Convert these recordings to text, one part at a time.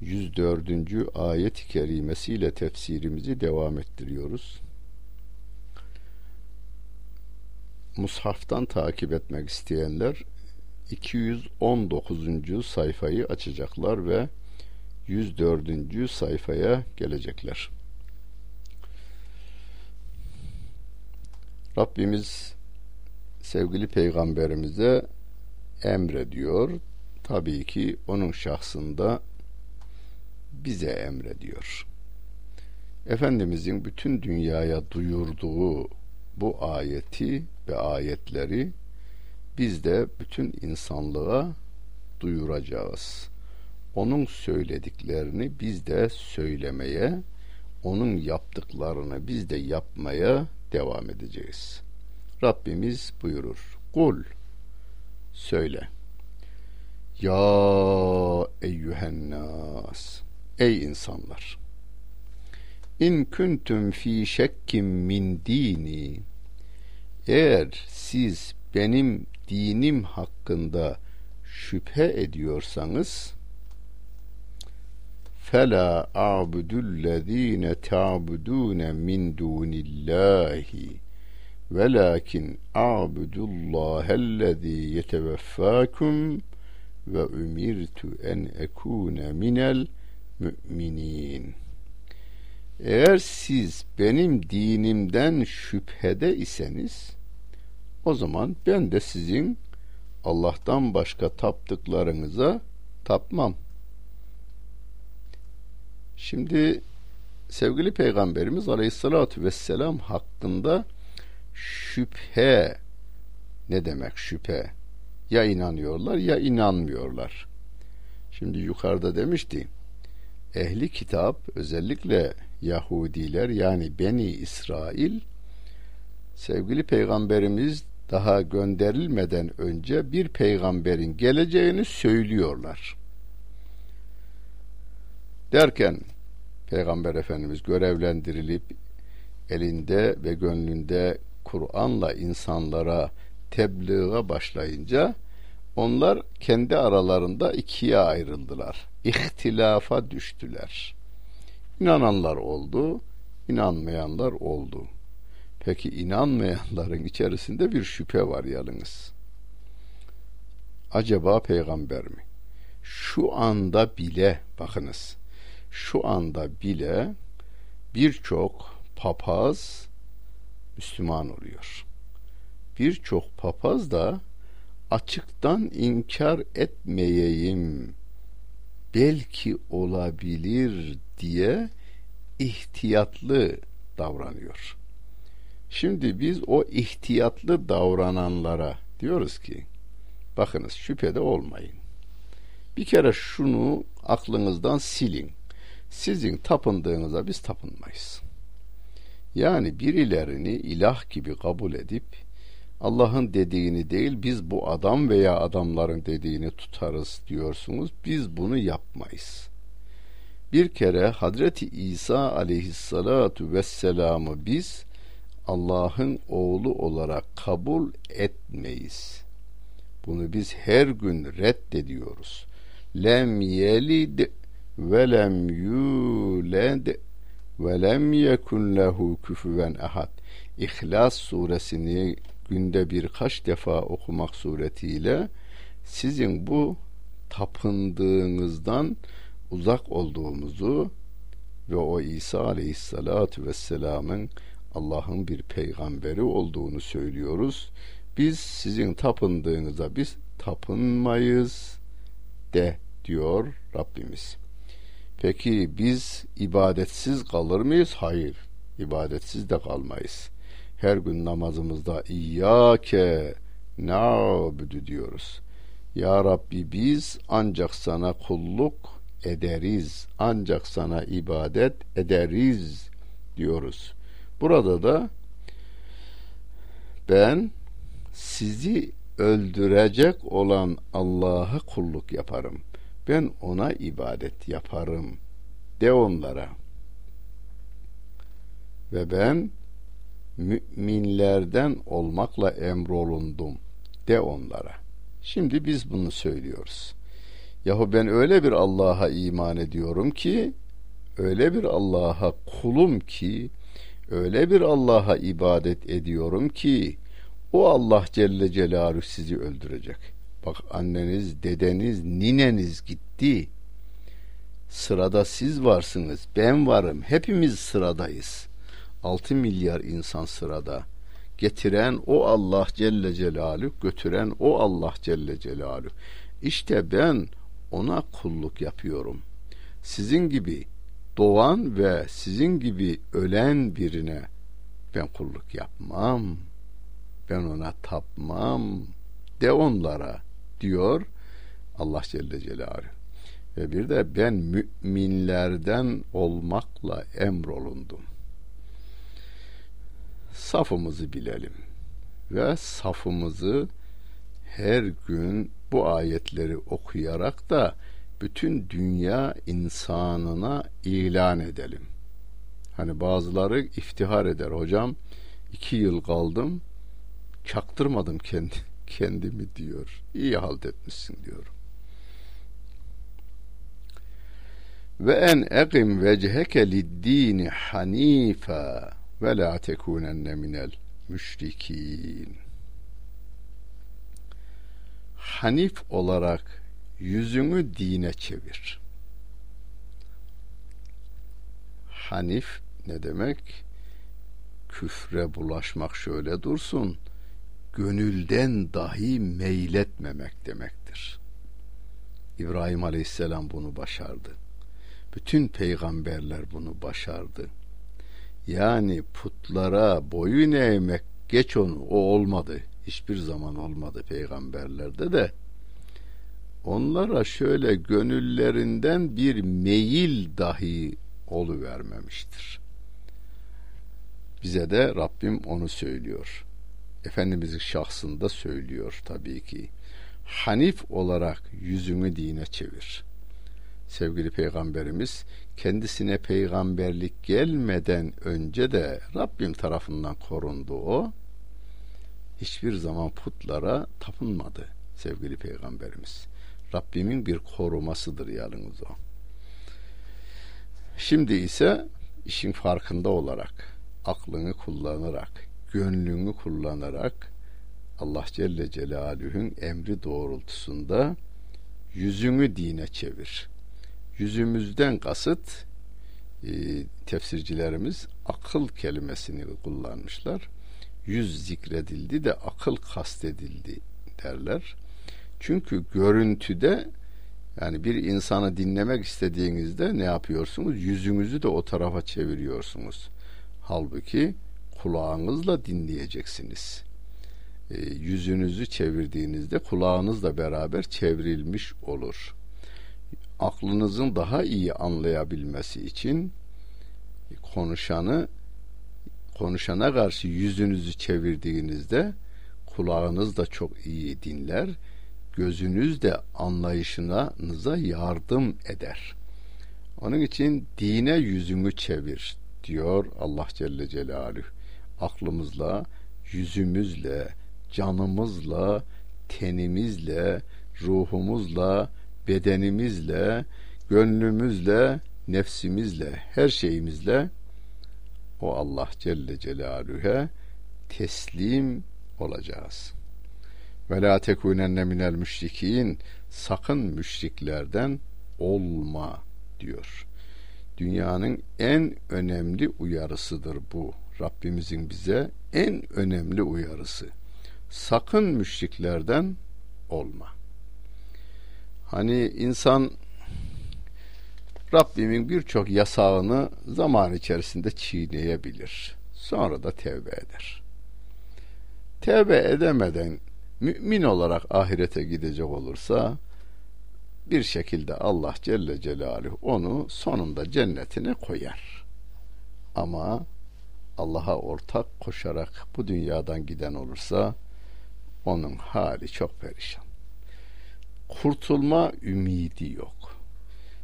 104. ayet-i kerimesiyle tefsirimizi devam ettiriyoruz. Mushaftan takip etmek isteyenler 219. sayfayı açacaklar ve 104. sayfaya gelecekler. Rabbimiz sevgili peygamberimize emrediyor. Tabii ki onun şahsında bize emrediyor. Efendimizin bütün dünyaya duyurduğu bu ayeti ve ayetleri biz de bütün insanlığa duyuracağız. Onun söylediklerini biz de söylemeye, onun yaptıklarını biz de yapmaya devam edeceğiz. Rabbimiz buyurur. Kul söyle. Ya eyyühen nas Ey insanlar! İn kuntum fi şekkim min dini Eğer siz benim dinim hakkında şüphe ediyorsanız fela a'budullezine ta'budune min dunillahi velakin a'budullahellezî yeteveffâkum ve umirtu en ekune minel müminin. Eğer siz benim dinimden şüphede iseniz o zaman ben de sizin Allah'tan başka taptıklarınıza tapmam. Şimdi sevgili peygamberimiz aleyhissalatü vesselam hakkında şüphe ne demek şüphe? Ya inanıyorlar ya inanmıyorlar. Şimdi yukarıda demişti ehli kitap özellikle Yahudiler yani Beni İsrail sevgili peygamberimiz daha gönderilmeden önce bir peygamberin geleceğini söylüyorlar. Derken Peygamber Efendimiz görevlendirilip elinde ve gönlünde Kur'an'la insanlara tebliğe başlayınca onlar kendi aralarında ikiye ayrıldılar. İhtilafa düştüler. İnananlar oldu, inanmayanlar oldu. Peki inanmayanların içerisinde bir şüphe var yalnız. Acaba peygamber mi? Şu anda bile bakınız. Şu anda bile birçok papaz Müslüman oluyor. Birçok papaz da açıktan inkar etmeyeyim belki olabilir diye ihtiyatlı davranıyor. Şimdi biz o ihtiyatlı davrananlara diyoruz ki bakınız şüphede olmayın. Bir kere şunu aklınızdan silin. Sizin tapındığınıza biz tapınmayız. Yani birilerini ilah gibi kabul edip Allah'ın dediğini değil biz bu adam veya adamların dediğini tutarız diyorsunuz. Biz bunu yapmayız. Bir kere Hazreti İsa aleyhissalatu vesselam'ı biz Allah'ın oğlu olarak kabul etmeyiz. Bunu biz her gün reddediyoruz. Lem yelid ve lem yuled ve lem yekun lehu küfüven ahad. İhlas suresini günde birkaç defa okumak suretiyle sizin bu tapındığınızdan uzak olduğumuzu ve o İsa aleyhissalatu vesselamın Allah'ın bir peygamberi olduğunu söylüyoruz. Biz sizin tapındığınıza biz tapınmayız de diyor Rabbimiz. Peki biz ibadetsiz kalır mıyız? Hayır. ibadetsiz de kalmayız her gün namazımızda İyyâke na'budu diyoruz. Ya Rabbi biz ancak sana kulluk ederiz. Ancak sana ibadet ederiz diyoruz. Burada da ben sizi öldürecek olan Allah'a kulluk yaparım. Ben ona ibadet yaparım de onlara. Ve ben müminlerden olmakla emrolundum de onlara. Şimdi biz bunu söylüyoruz. Yahu ben öyle bir Allah'a iman ediyorum ki öyle bir Allah'a kulum ki öyle bir Allah'a ibadet ediyorum ki o Allah Celle Celaluhu sizi öldürecek. Bak anneniz, dedeniz, nineniz gitti. Sırada siz varsınız, ben varım. Hepimiz sıradayız. 6 milyar insan sırada. Getiren o Allah Celle Celaluhu, götüren o Allah Celle Celaluhu. İşte ben ona kulluk yapıyorum. Sizin gibi doğan ve sizin gibi ölen birine ben kulluk yapmam. Ben ona tapmam. De onlara diyor Allah Celle Celaluhu. Ve bir de ben müminlerden olmakla emrolundum. Safımızı bilelim ve safımızı her gün bu ayetleri okuyarak da bütün dünya insanına ilan edelim. Hani bazıları iftihar eder hocam iki yıl kaldım çaktırmadım kendi kendimi diyor. İyi halt etmişsin diyor. Ve en eqim vecheke lid-dini hanifa ve la tekunenne minel müşrikin. Hanif olarak yüzünü dine çevir. Hanif ne demek? Küfre bulaşmak şöyle dursun. Gönülden dahi meyletmemek demektir. İbrahim Aleyhisselam bunu başardı. Bütün peygamberler bunu başardı. Yani putlara boyun eğmek geç onu o olmadı. Hiçbir zaman olmadı peygamberlerde de onlara şöyle gönüllerinden bir meyil dahi olu vermemiştir. Bize de Rabbim onu söylüyor. Efendimizin şahsında söylüyor tabii ki. Hanif olarak yüzünü dine çevir. Sevgili peygamberimiz kendisine peygamberlik gelmeden önce de Rabbim tarafından korundu o. Hiçbir zaman putlara tapınmadı sevgili peygamberimiz. Rabbimin bir korumasıdır yalnız o. Şimdi ise işin farkında olarak, aklını kullanarak, gönlünü kullanarak Allah Celle Celaluhu'nun emri doğrultusunda yüzünü dine çevir. Yüzümüzden kasıt e, tefsircilerimiz akıl kelimesini kullanmışlar. Yüz zikredildi de akıl kastedildi derler. Çünkü görüntüde yani bir insanı dinlemek istediğinizde ne yapıyorsunuz? Yüzünüzü de o tarafa çeviriyorsunuz. Halbuki kulağınızla dinleyeceksiniz. E, yüzünüzü çevirdiğinizde kulağınızla beraber çevrilmiş olur. Aklınızın daha iyi anlayabilmesi için konuşanı konuşana karşı yüzünüzü çevirdiğinizde kulağınız da çok iyi dinler gözünüz de anlayışınıza yardım eder. Onun için dine yüzümü çevir diyor Allah Celle Celaluhu. Aklımızla, yüzümüzle, canımızla, tenimizle, ruhumuzla, bedenimizle, gönlümüzle, nefsimizle, her şeyimizle o Allah Celle Celaluhu'ya teslim olacağız. Ve la tekunenne minel müşrikin sakın müşriklerden olma diyor. Dünyanın en önemli uyarısıdır bu. Rabbimizin bize en önemli uyarısı. Sakın müşriklerden olma. Hani insan Rabbimin birçok yasağını zaman içerisinde çiğneyebilir. Sonra da tevbe eder. Tevbe edemeden mümin olarak ahirete gidecek olursa bir şekilde Allah Celle Celaluhu onu sonunda cennetine koyar. Ama Allah'a ortak koşarak bu dünyadan giden olursa onun hali çok perişan. Kurtulma ümidi yok.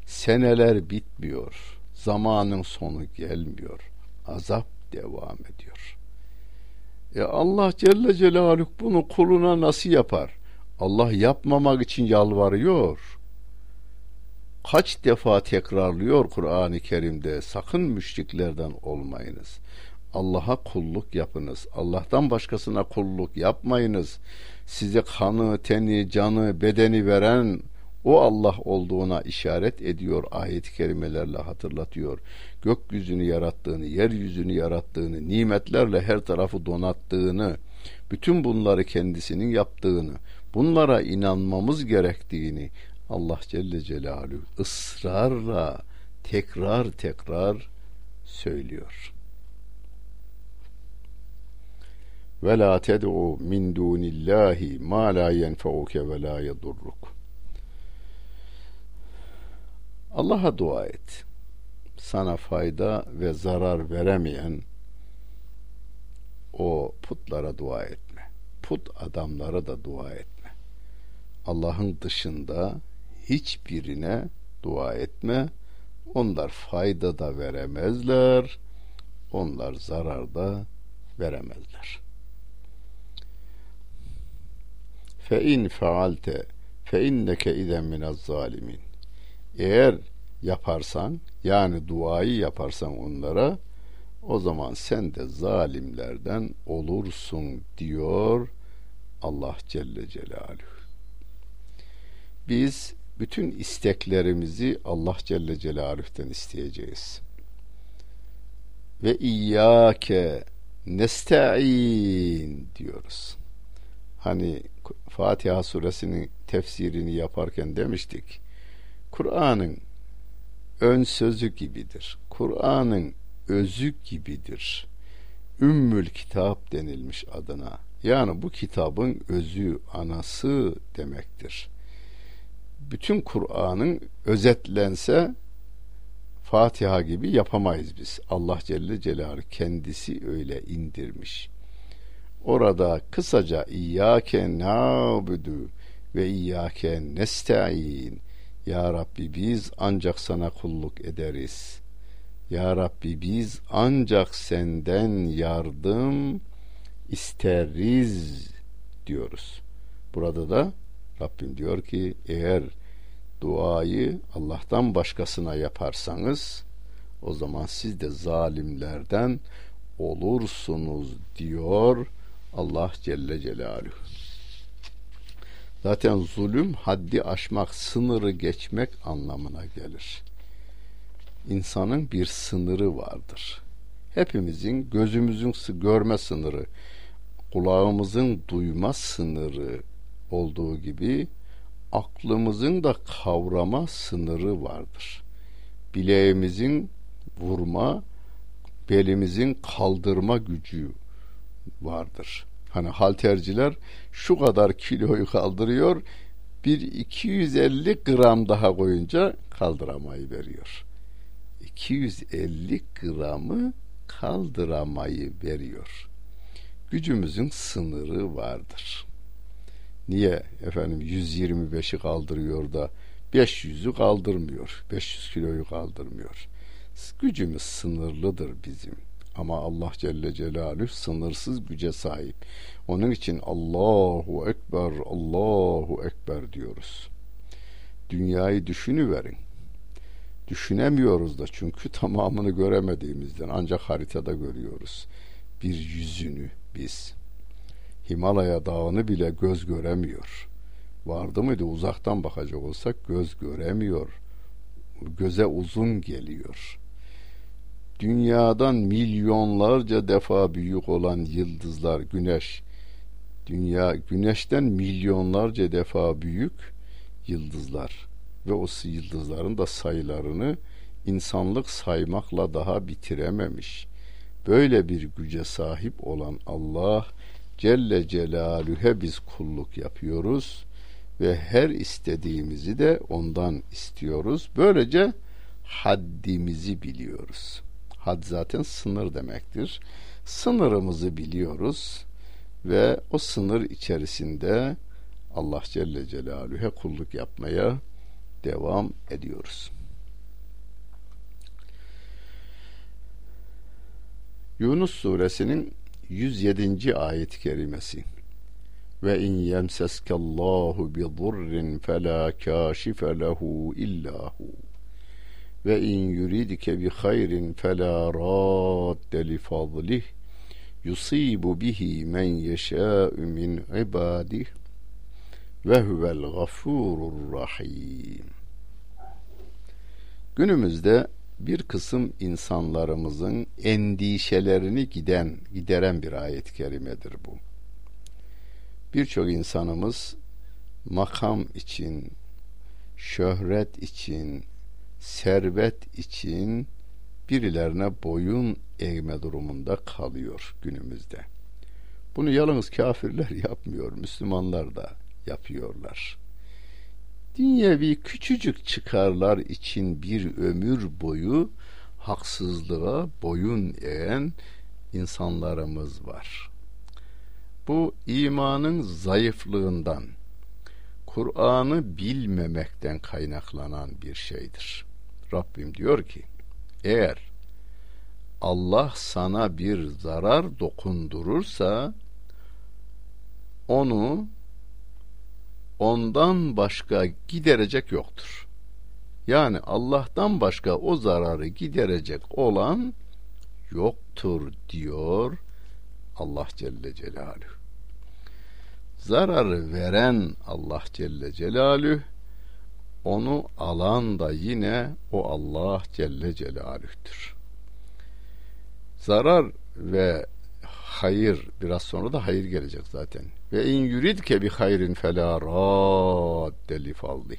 Seneler bitmiyor. Zamanın sonu gelmiyor. Azap devam ediyor. E Allah Celle Celaluhu bunu kuluna nasıl yapar? Allah yapmamak için yalvarıyor. Kaç defa tekrarlıyor Kur'an-ı Kerim'de sakın müşriklerden olmayınız. Allah'a kulluk yapınız. Allah'tan başkasına kulluk yapmayınız. Size kanı, teni, canı, bedeni veren o Allah olduğuna işaret ediyor ayet-i kerimelerle hatırlatıyor. Gökyüzünü yarattığını, yeryüzünü yarattığını, nimetlerle her tarafı donattığını, bütün bunları kendisinin yaptığını, bunlara inanmamız gerektiğini Allah Celle Celaluhu ısrarla tekrar tekrar söylüyor. Ve la ted'u min dunillahi ma la yenfeuke ve la yedurruk. Allah'a dua et. Sana fayda ve zarar veremeyen o putlara dua etme. Put adamlara da dua etme. Allah'ın dışında hiçbirine dua etme. Onlar fayda da veremezler. Onlar zarar da veremezler. Fe in faalte fe inneke izen minez zalimin. Eğer yaparsan yani duayı yaparsan onlara o zaman sen de zalimlerden olursun diyor Allah Celle Celaluhu. Biz bütün isteklerimizi Allah Celle Celaluhu'dan isteyeceğiz. Ve iyyake nesta'in diyoruz. Hani Fatiha suresinin tefsirini yaparken demiştik. Kur'an'ın ön sözü gibidir. Kur'an'ın özü gibidir. Ümmül kitap denilmiş adına. Yani bu kitabın özü, anası demektir. Bütün Kur'an'ın özetlense Fatiha gibi yapamayız biz. Allah Celle Celaluhu kendisi öyle indirmiş. Orada kısaca İyyâke nâbudu ve İyyâke nesta'in Ya Rabbi biz ancak sana kulluk ederiz. Ya Rabbi biz ancak senden yardım isteriz diyoruz. Burada da Rabbim diyor ki eğer duayı Allah'tan başkasına yaparsanız o zaman siz de zalimlerden olursunuz diyor Allah Celle Celaluhu. Zaten zulüm haddi aşmak, sınırı geçmek anlamına gelir. İnsanın bir sınırı vardır. Hepimizin gözümüzün görme sınırı, kulağımızın duyma sınırı olduğu gibi aklımızın da kavrama sınırı vardır. Bileğimizin vurma, belimizin kaldırma gücü vardır. Hani halterciler şu kadar kiloyu kaldırıyor, bir 250 gram daha koyunca kaldıramayı veriyor. 250 gramı kaldıramayı veriyor. Gücümüzün sınırı vardır. Niye efendim 125'i kaldırıyor da 500'ü kaldırmıyor. 500 kiloyu kaldırmıyor. Gücümüz sınırlıdır bizim. Ama Allah Celle Celaluhu sınırsız güce sahip. Onun için Allahu Ekber, Allahu Ekber diyoruz. Dünyayı düşünüverin. Düşünemiyoruz da çünkü tamamını göremediğimizden ancak haritada görüyoruz. Bir yüzünü biz. Himalaya dağını bile göz göremiyor. Vardı mıydı uzaktan bakacak olsak göz göremiyor. Göze uzun geliyor.'' Dünyadan milyonlarca defa büyük olan yıldızlar, güneş, dünya güneşten milyonlarca defa büyük yıldızlar ve o yıldızların da sayılarını insanlık saymakla daha bitirememiş. Böyle bir güce sahip olan Allah Celle Celaluhu'ya biz kulluk yapıyoruz ve her istediğimizi de ondan istiyoruz. Böylece haddimizi biliyoruz Had zaten sınır demektir. Sınırımızı biliyoruz ve o sınır içerisinde Allah Celle Celaluhu'ya kulluk yapmaya devam ediyoruz. Yunus suresinin 107. ayet-i kerimesi ve in yemseskallahu bi zurrin fela kashife lehu illahu ve in yuridike bi hayrin fela radde li fadlih yusibu bihi men yeşâ'u min ibadih ve huvel gafurur rahim. Günümüzde bir kısım insanlarımızın endişelerini giden gideren bir ayet-i kerimedir bu. Birçok insanımız makam için, şöhret için, servet için birilerine boyun eğme durumunda kalıyor günümüzde. Bunu yalnız kafirler yapmıyor, Müslümanlar da yapıyorlar. Dünyevi küçücük çıkarlar için bir ömür boyu haksızlığa boyun eğen insanlarımız var. Bu imanın zayıflığından, Kur'an'ı bilmemekten kaynaklanan bir şeydir. Rabbim diyor ki, eğer Allah sana bir zarar dokundurursa onu ondan başka giderecek yoktur. Yani Allah'tan başka o zararı giderecek olan yoktur diyor Allah Celle Celaluhu. Zararı veren Allah Celle Celaluhu onu alan da yine o Allah Celle Celaluh'tür. Zarar ve hayır biraz sonra da hayır gelecek zaten. Ve in yuridke bi hayrin fela radde li fadli.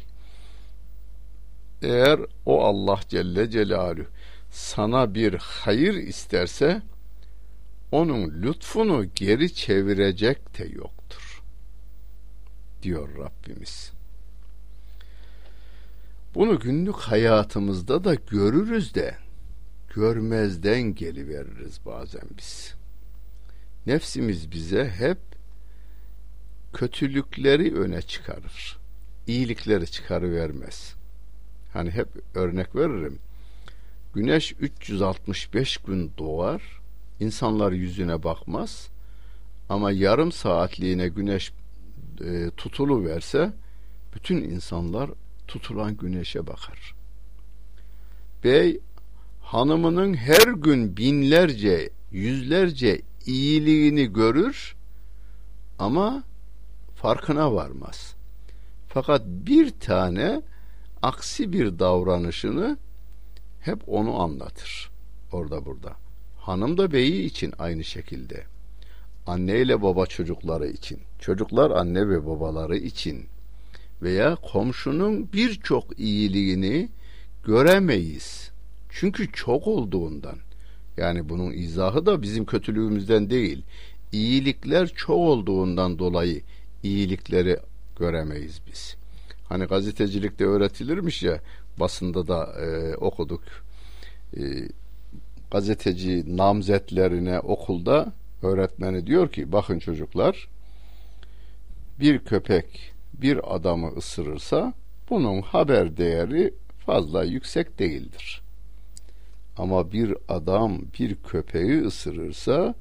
Eğer o Allah Celle Celaluhu sana bir hayır isterse onun lütfunu geri çevirecek de yoktur. Diyor Rabbimiz. Bunu günlük hayatımızda da görürüz de görmezden geliveririz bazen biz. Nefsimiz bize hep kötülükleri öne çıkarır. İyilikleri çıkarıvermez. Hani hep örnek veririm. Güneş 365 gün doğar. İnsanlar yüzüne bakmaz. Ama yarım saatliğine güneş e, tutulu verse bütün insanlar tutulan güneşe bakar. Bey hanımının her gün binlerce, yüzlerce iyiliğini görür ama farkına varmaz. Fakat bir tane aksi bir davranışını hep onu anlatır. Orada burada. Hanım da beyi için aynı şekilde. Anne ile baba çocukları için, çocuklar anne ve babaları için veya komşunun birçok iyiliğini göremeyiz. Çünkü çok olduğundan. Yani bunun izahı da bizim kötülüğümüzden değil. İyilikler çok olduğundan dolayı iyilikleri göremeyiz biz. Hani gazetecilikte öğretilirmiş ya basında da e, okuduk. E, gazeteci namzetlerine okulda öğretmeni diyor ki bakın çocuklar bir köpek bir adamı ısırırsa bunun haber değeri fazla yüksek değildir. Ama bir adam bir köpeği ısırırsa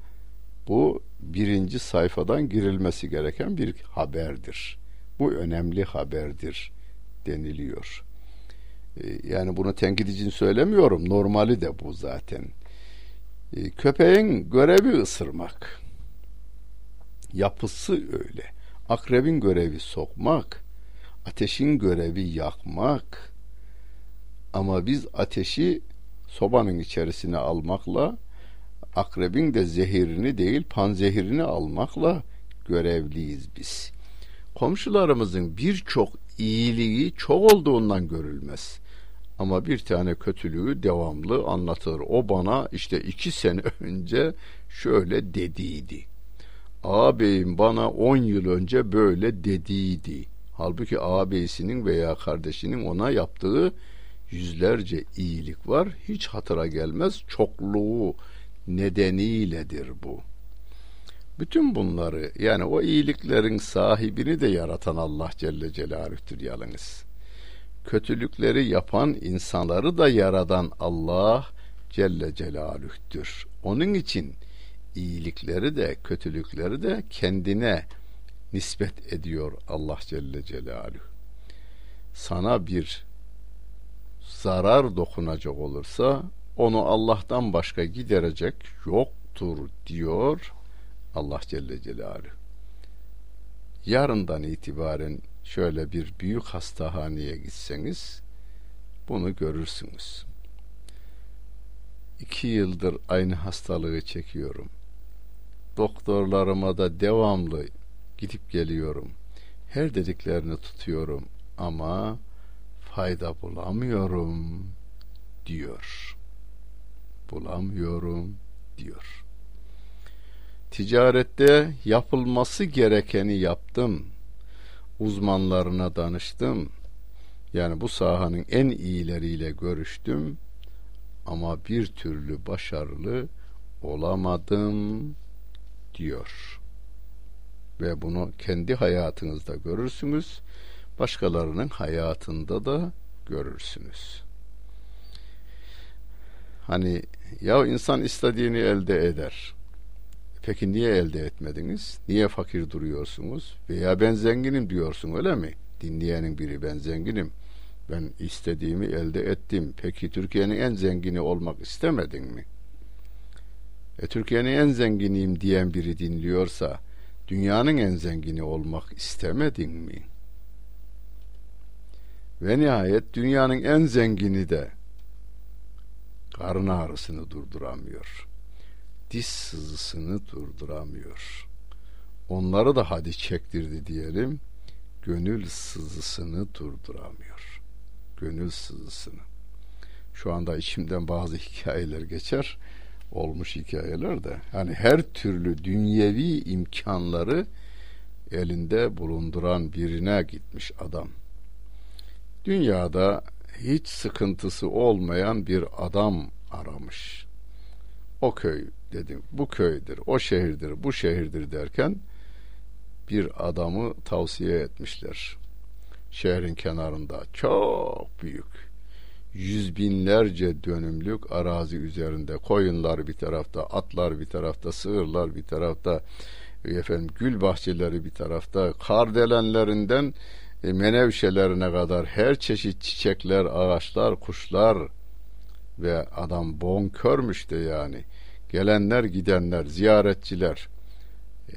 bu birinci sayfadan girilmesi gereken bir haberdir. Bu önemli haberdir deniliyor. Ee, yani bunu tenkit için söylemiyorum. Normali de bu zaten. Ee, köpeğin görevi ısırmak. Yapısı öyle. Akrebin görevi sokmak. Ateşin görevi yakmak. Ama biz ateşi sobanın içerisine almakla akrebin de zehirini değil panzehirini almakla görevliyiz biz. Komşularımızın birçok iyiliği çok olduğundan görülmez. Ama bir tane kötülüğü devamlı anlatır. O bana işte iki sene önce şöyle dediydi. Ağabeyim bana on yıl önce böyle dediydi. Halbuki ağabeyisinin veya kardeşinin ona yaptığı yüzlerce iyilik var. Hiç hatıra gelmez. Çokluğu nedeniyledir bu. Bütün bunları yani o iyiliklerin sahibini de yaratan Allah Celle Celaluh'tür yalnız. Kötülükleri yapan insanları da yaradan Allah Celle Celaluh'tür. Onun için iyilikleri de kötülükleri de kendine nispet ediyor Allah Celle Celaluhu. Sana bir zarar dokunacak olursa onu Allah'tan başka giderecek yoktur diyor Allah Celle Celaluhu. Yarından itibaren şöyle bir büyük hastahaneye gitseniz bunu görürsünüz. İki yıldır aynı hastalığı çekiyorum. Doktorlarıma da devamlı gidip geliyorum. Her dediklerini tutuyorum ama fayda bulamıyorum diyor. Bulamıyorum diyor. Ticarette yapılması gerekeni yaptım. Uzmanlarına danıştım. Yani bu sahanın en iyileriyle görüştüm ama bir türlü başarılı olamadım diyor. Ve bunu kendi hayatınızda görürsünüz. Başkalarının hayatında da görürsünüz. Hani ya insan istediğini elde eder. Peki niye elde etmediniz? Niye fakir duruyorsunuz? Veya ben zenginim diyorsun öyle mi? Dinleyenin biri ben zenginim. Ben istediğimi elde ettim. Peki Türkiye'nin en zengini olmak istemedin mi? E, Türkiye'nin en zenginiyim diyen biri dinliyorsa dünyanın en zengini olmak istemedin mi? Ve nihayet dünyanın en zengini de karın ağrısını durduramıyor. Diş sızısını durduramıyor. Onları da hadi çektirdi diyelim. Gönül sızısını durduramıyor. Gönül sızısını. Şu anda içimden bazı hikayeler geçer. Olmuş hikayeler de. Yani her türlü dünyevi imkanları elinde bulunduran birine gitmiş adam. Dünyada hiç sıkıntısı olmayan bir adam aramış. O köy dedim, bu köydür, o şehirdir, bu şehirdir derken bir adamı tavsiye etmişler. Şehrin kenarında çok büyük, yüz binlerce dönümlük arazi üzerinde koyunlar bir tarafta, atlar bir tarafta, sığırlar bir tarafta, efendim gül bahçeleri bir tarafta, kardelenlerinden e, menevşelerine kadar her çeşit çiçekler, ağaçlar, kuşlar ve adam bonkörmüş de yani. Gelenler, gidenler, ziyaretçiler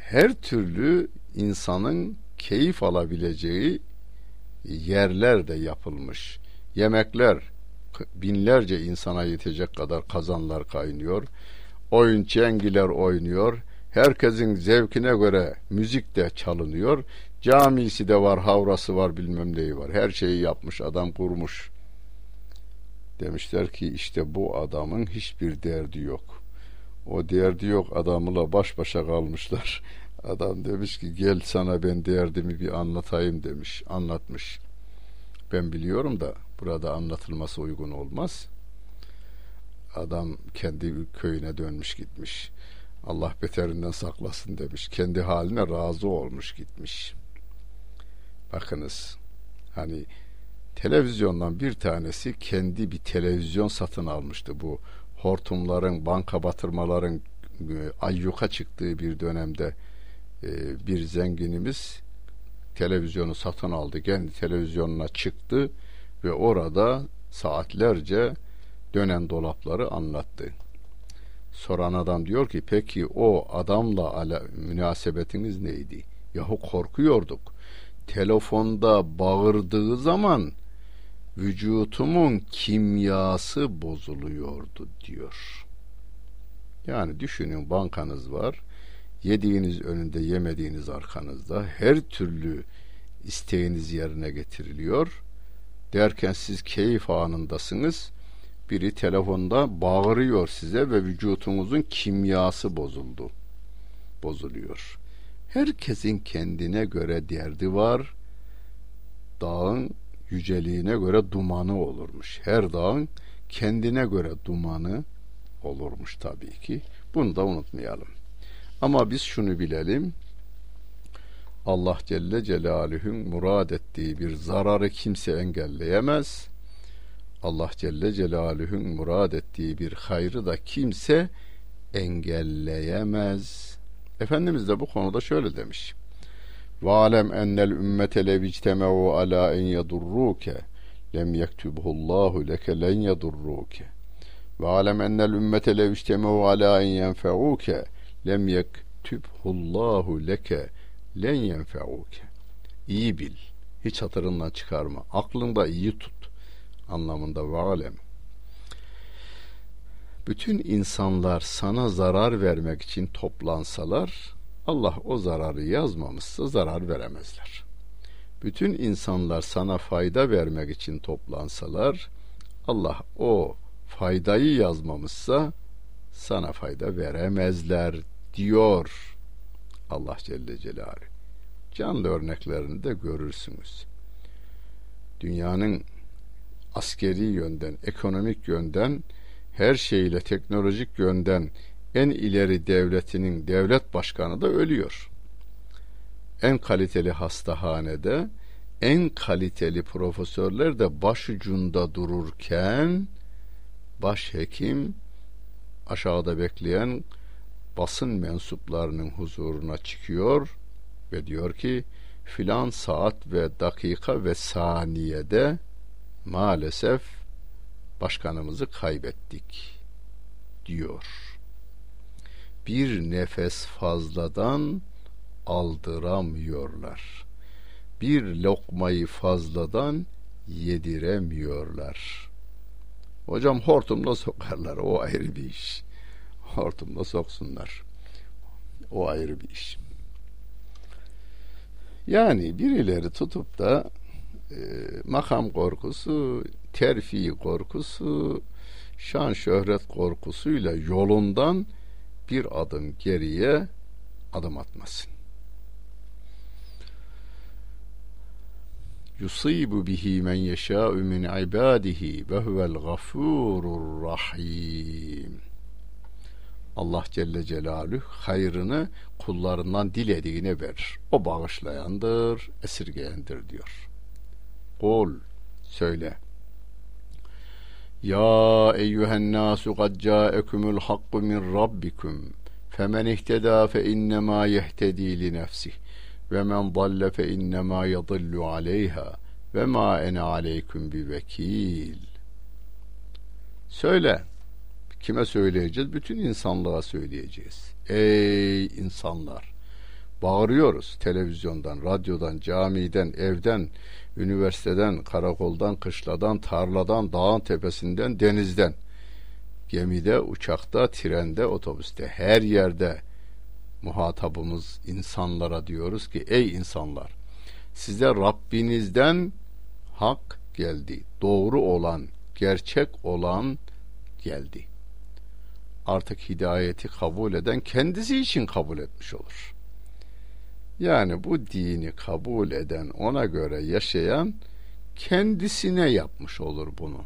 her türlü insanın keyif alabileceği yerler de yapılmış. Yemekler binlerce insana yetecek kadar kazanlar kaynıyor. Oyun çengiler oynuyor. Herkesin zevkine göre müzik de çalınıyor. Camisi de var, havrası var, bilmem neyi var. Her şeyi yapmış, adam kurmuş. Demişler ki işte bu adamın hiçbir derdi yok. O derdi yok adamla baş başa kalmışlar. Adam demiş ki gel sana ben derdimi bir anlatayım demiş. Anlatmış. Ben biliyorum da burada anlatılması uygun olmaz. Adam kendi köyüne dönmüş gitmiş. Allah beterinden saklasın demiş. Kendi haline razı olmuş gitmiş. Bakınız hani televizyondan bir tanesi kendi bir televizyon satın almıştı bu hortumların banka batırmaların e, ayyuka çıktığı bir dönemde e, bir zenginimiz televizyonu satın aldı kendi televizyonuna çıktı ve orada saatlerce dönen dolapları anlattı. Soran adam diyor ki peki o adamla ala, münasebetiniz neydi? Yahu korkuyorduk telefonda bağırdığı zaman vücutumun kimyası bozuluyordu diyor. Yani düşünün bankanız var. Yediğiniz önünde yemediğiniz arkanızda her türlü isteğiniz yerine getiriliyor. Derken siz keyif anındasınız. Biri telefonda bağırıyor size ve vücutunuzun kimyası bozuldu. Bozuluyor. Herkesin kendine göre derdi var. Dağın yüceliğine göre dumanı olurmuş. Her dağın kendine göre dumanı olurmuş tabii ki. Bunu da unutmayalım. Ama biz şunu bilelim. Allah Celle Celaluhu'nun murad ettiği bir zararı kimse engelleyemez. Allah Celle Celaluhu'nun murad ettiği bir hayrı da kimse engelleyemez. Efendimiz de bu konuda şöyle demiş. Valem ennel ümmete levictemeu ala en yadurruke lem yektubhullahu leke len yadurruke ve alem ennel ümmete levictemeu ala en yenfeuke lem yektubhullahu leke len yenfeuke. İyi bil. Hiç hatırından çıkarma. Aklında iyi tut. Anlamında ve. Bütün insanlar sana zarar vermek için toplansalar Allah o zararı yazmamışsa zarar veremezler. Bütün insanlar sana fayda vermek için toplansalar Allah o faydayı yazmamışsa sana fayda veremezler diyor Allah Celle Celaluhu. Canlı örneklerini de görürsünüz. Dünyanın askeri yönden, ekonomik yönden, her şeyle teknolojik yönden en ileri devletinin devlet başkanı da ölüyor. En kaliteli hastahanede en kaliteli profesörler de başucunda dururken başhekim aşağıda bekleyen basın mensuplarının huzuruna çıkıyor ve diyor ki filan saat ve dakika ve saniyede maalesef başkanımızı kaybettik diyor. Bir nefes fazladan aldıramıyorlar. Bir lokmayı fazladan yediremiyorlar. Hocam hortumla sokarlar. O ayrı bir iş. Hortumla soksunlar. O ayrı bir iş. Yani birileri tutup da e, makam korkusu, terfi korkusu, şan şöhret korkusuyla yolundan bir adım geriye adım atmasın. yusibu bihi men yeşâ'u min ibadihi ve huvel gafurur rahim. Allah Celle Celaluhu hayrını kullarından dilediğine verir. O bağışlayandır, esirgeyendir diyor. Kul söyle. Ya eyyühen nasu kad câekumul hakku min rabbikum femen ihtedâ fe innemâ yehtedî li nefsih ve men dalle fe innemâ yadillu aleyha ve ma ene aleyküm bi vekil. Söyle. Kime söyleyeceğiz? Bütün insanlığa söyleyeceğiz. Ey insanlar! Bağırıyoruz televizyondan, radyodan, camiden, evden, üniversiteden, karakoldan, kışladan, tarladan, dağın tepesinden, denizden, gemide, uçakta, trende, otobüste, her yerde muhatabımız insanlara diyoruz ki ey insanlar size Rabbinizden hak geldi. Doğru olan, gerçek olan geldi. Artık hidayeti kabul eden kendisi için kabul etmiş olur. Yani bu dini kabul eden, ona göre yaşayan kendisine yapmış olur bunu.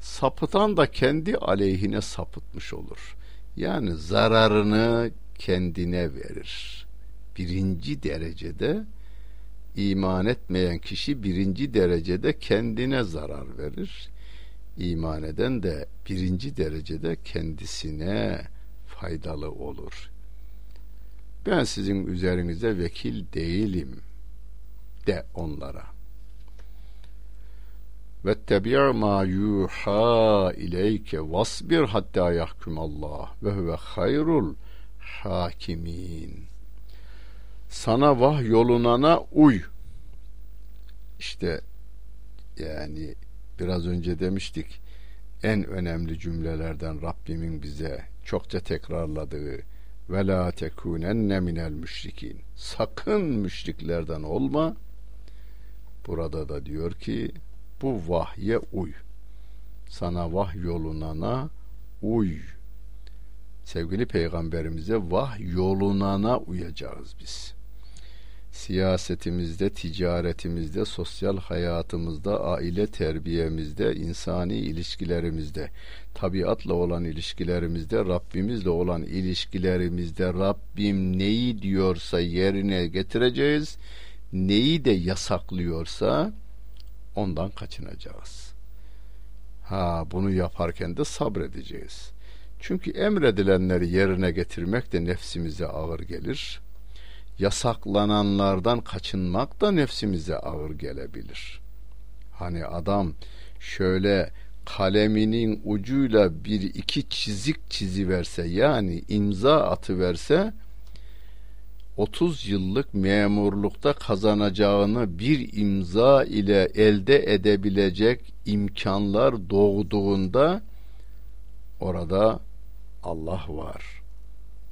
Sapıtan da kendi aleyhine sapıtmış olur. Yani zararını kendine verir. Birinci derecede iman etmeyen kişi birinci derecede kendine zarar verir. İman eden de birinci derecede kendisine faydalı olur. Ben sizin üzerinize vekil değilim de onlara. Ve tebi' ma yuha ileyke vasbir hatta yahkum Allah ve huve hayrul hakimin. Sana vah yolunana uy. İşte yani biraz önce demiştik en önemli cümlelerden Rabbimin bize çokça tekrarladığı ve la tekunenne minel müşrikin. Sakın müşriklerden olma. Burada da diyor ki bu vahye uy. Sana vah yolunana uy. Sevgili peygamberimize vah yolunana uyacağız biz. Siyasetimizde, ticaretimizde, sosyal hayatımızda, aile terbiyemizde, insani ilişkilerimizde, tabiatla olan ilişkilerimizde, Rabbimizle olan ilişkilerimizde Rabbim neyi diyorsa yerine getireceğiz, neyi de yasaklıyorsa ondan kaçınacağız. Ha bunu yaparken de sabredeceğiz. Çünkü emredilenleri yerine getirmek de nefsimize ağır gelir. Yasaklananlardan kaçınmak da nefsimize ağır gelebilir. Hani adam şöyle kaleminin ucuyla bir iki çizik çizi verse yani imza atı verse 30 yıllık memurlukta kazanacağını bir imza ile elde edebilecek imkanlar doğduğunda orada Allah var.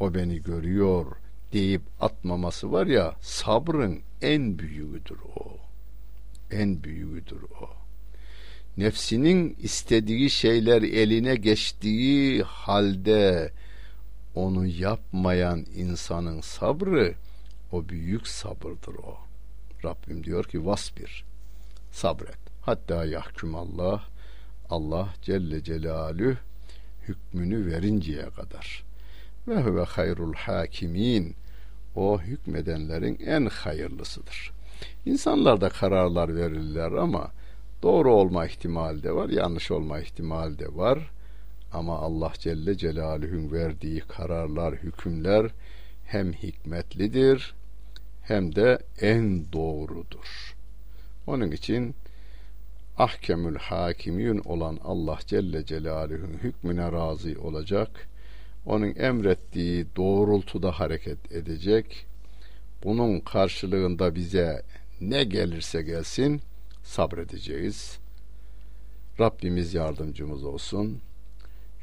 O beni görüyor deyip atmaması var ya sabrın en büyüğüdür o. En büyüğüdür o. Nefsinin istediği şeyler eline geçtiği halde onu yapmayan insanın sabrı o büyük sabırdır o. Rabbim diyor ki vasbir sabret. Hatta yahkum Allah Allah Celle Celalüh hükmünü verinceye kadar. Ve huve hayrul hakimin o hükmedenlerin en hayırlısıdır. İnsanlar da kararlar verirler ama doğru olma ihtimali de var, yanlış olma ihtimali de var. Ama Allah Celle Celaluhu'nun verdiği kararlar, hükümler hem hikmetlidir hem de en doğrudur. Onun için ahkemül hakimiyun olan Allah Celle Celaluhu'nun hükmüne razı olacak, onun emrettiği doğrultuda hareket edecek, bunun karşılığında bize ne gelirse gelsin sabredeceğiz. Rabbimiz yardımcımız olsun.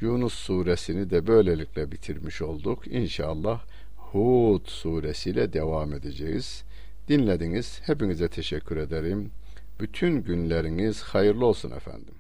Yunus suresini de böylelikle bitirmiş olduk. İnşallah Hud suresiyle devam edeceğiz. Dinlediniz. Hepinize teşekkür ederim. Bütün günleriniz hayırlı olsun efendim.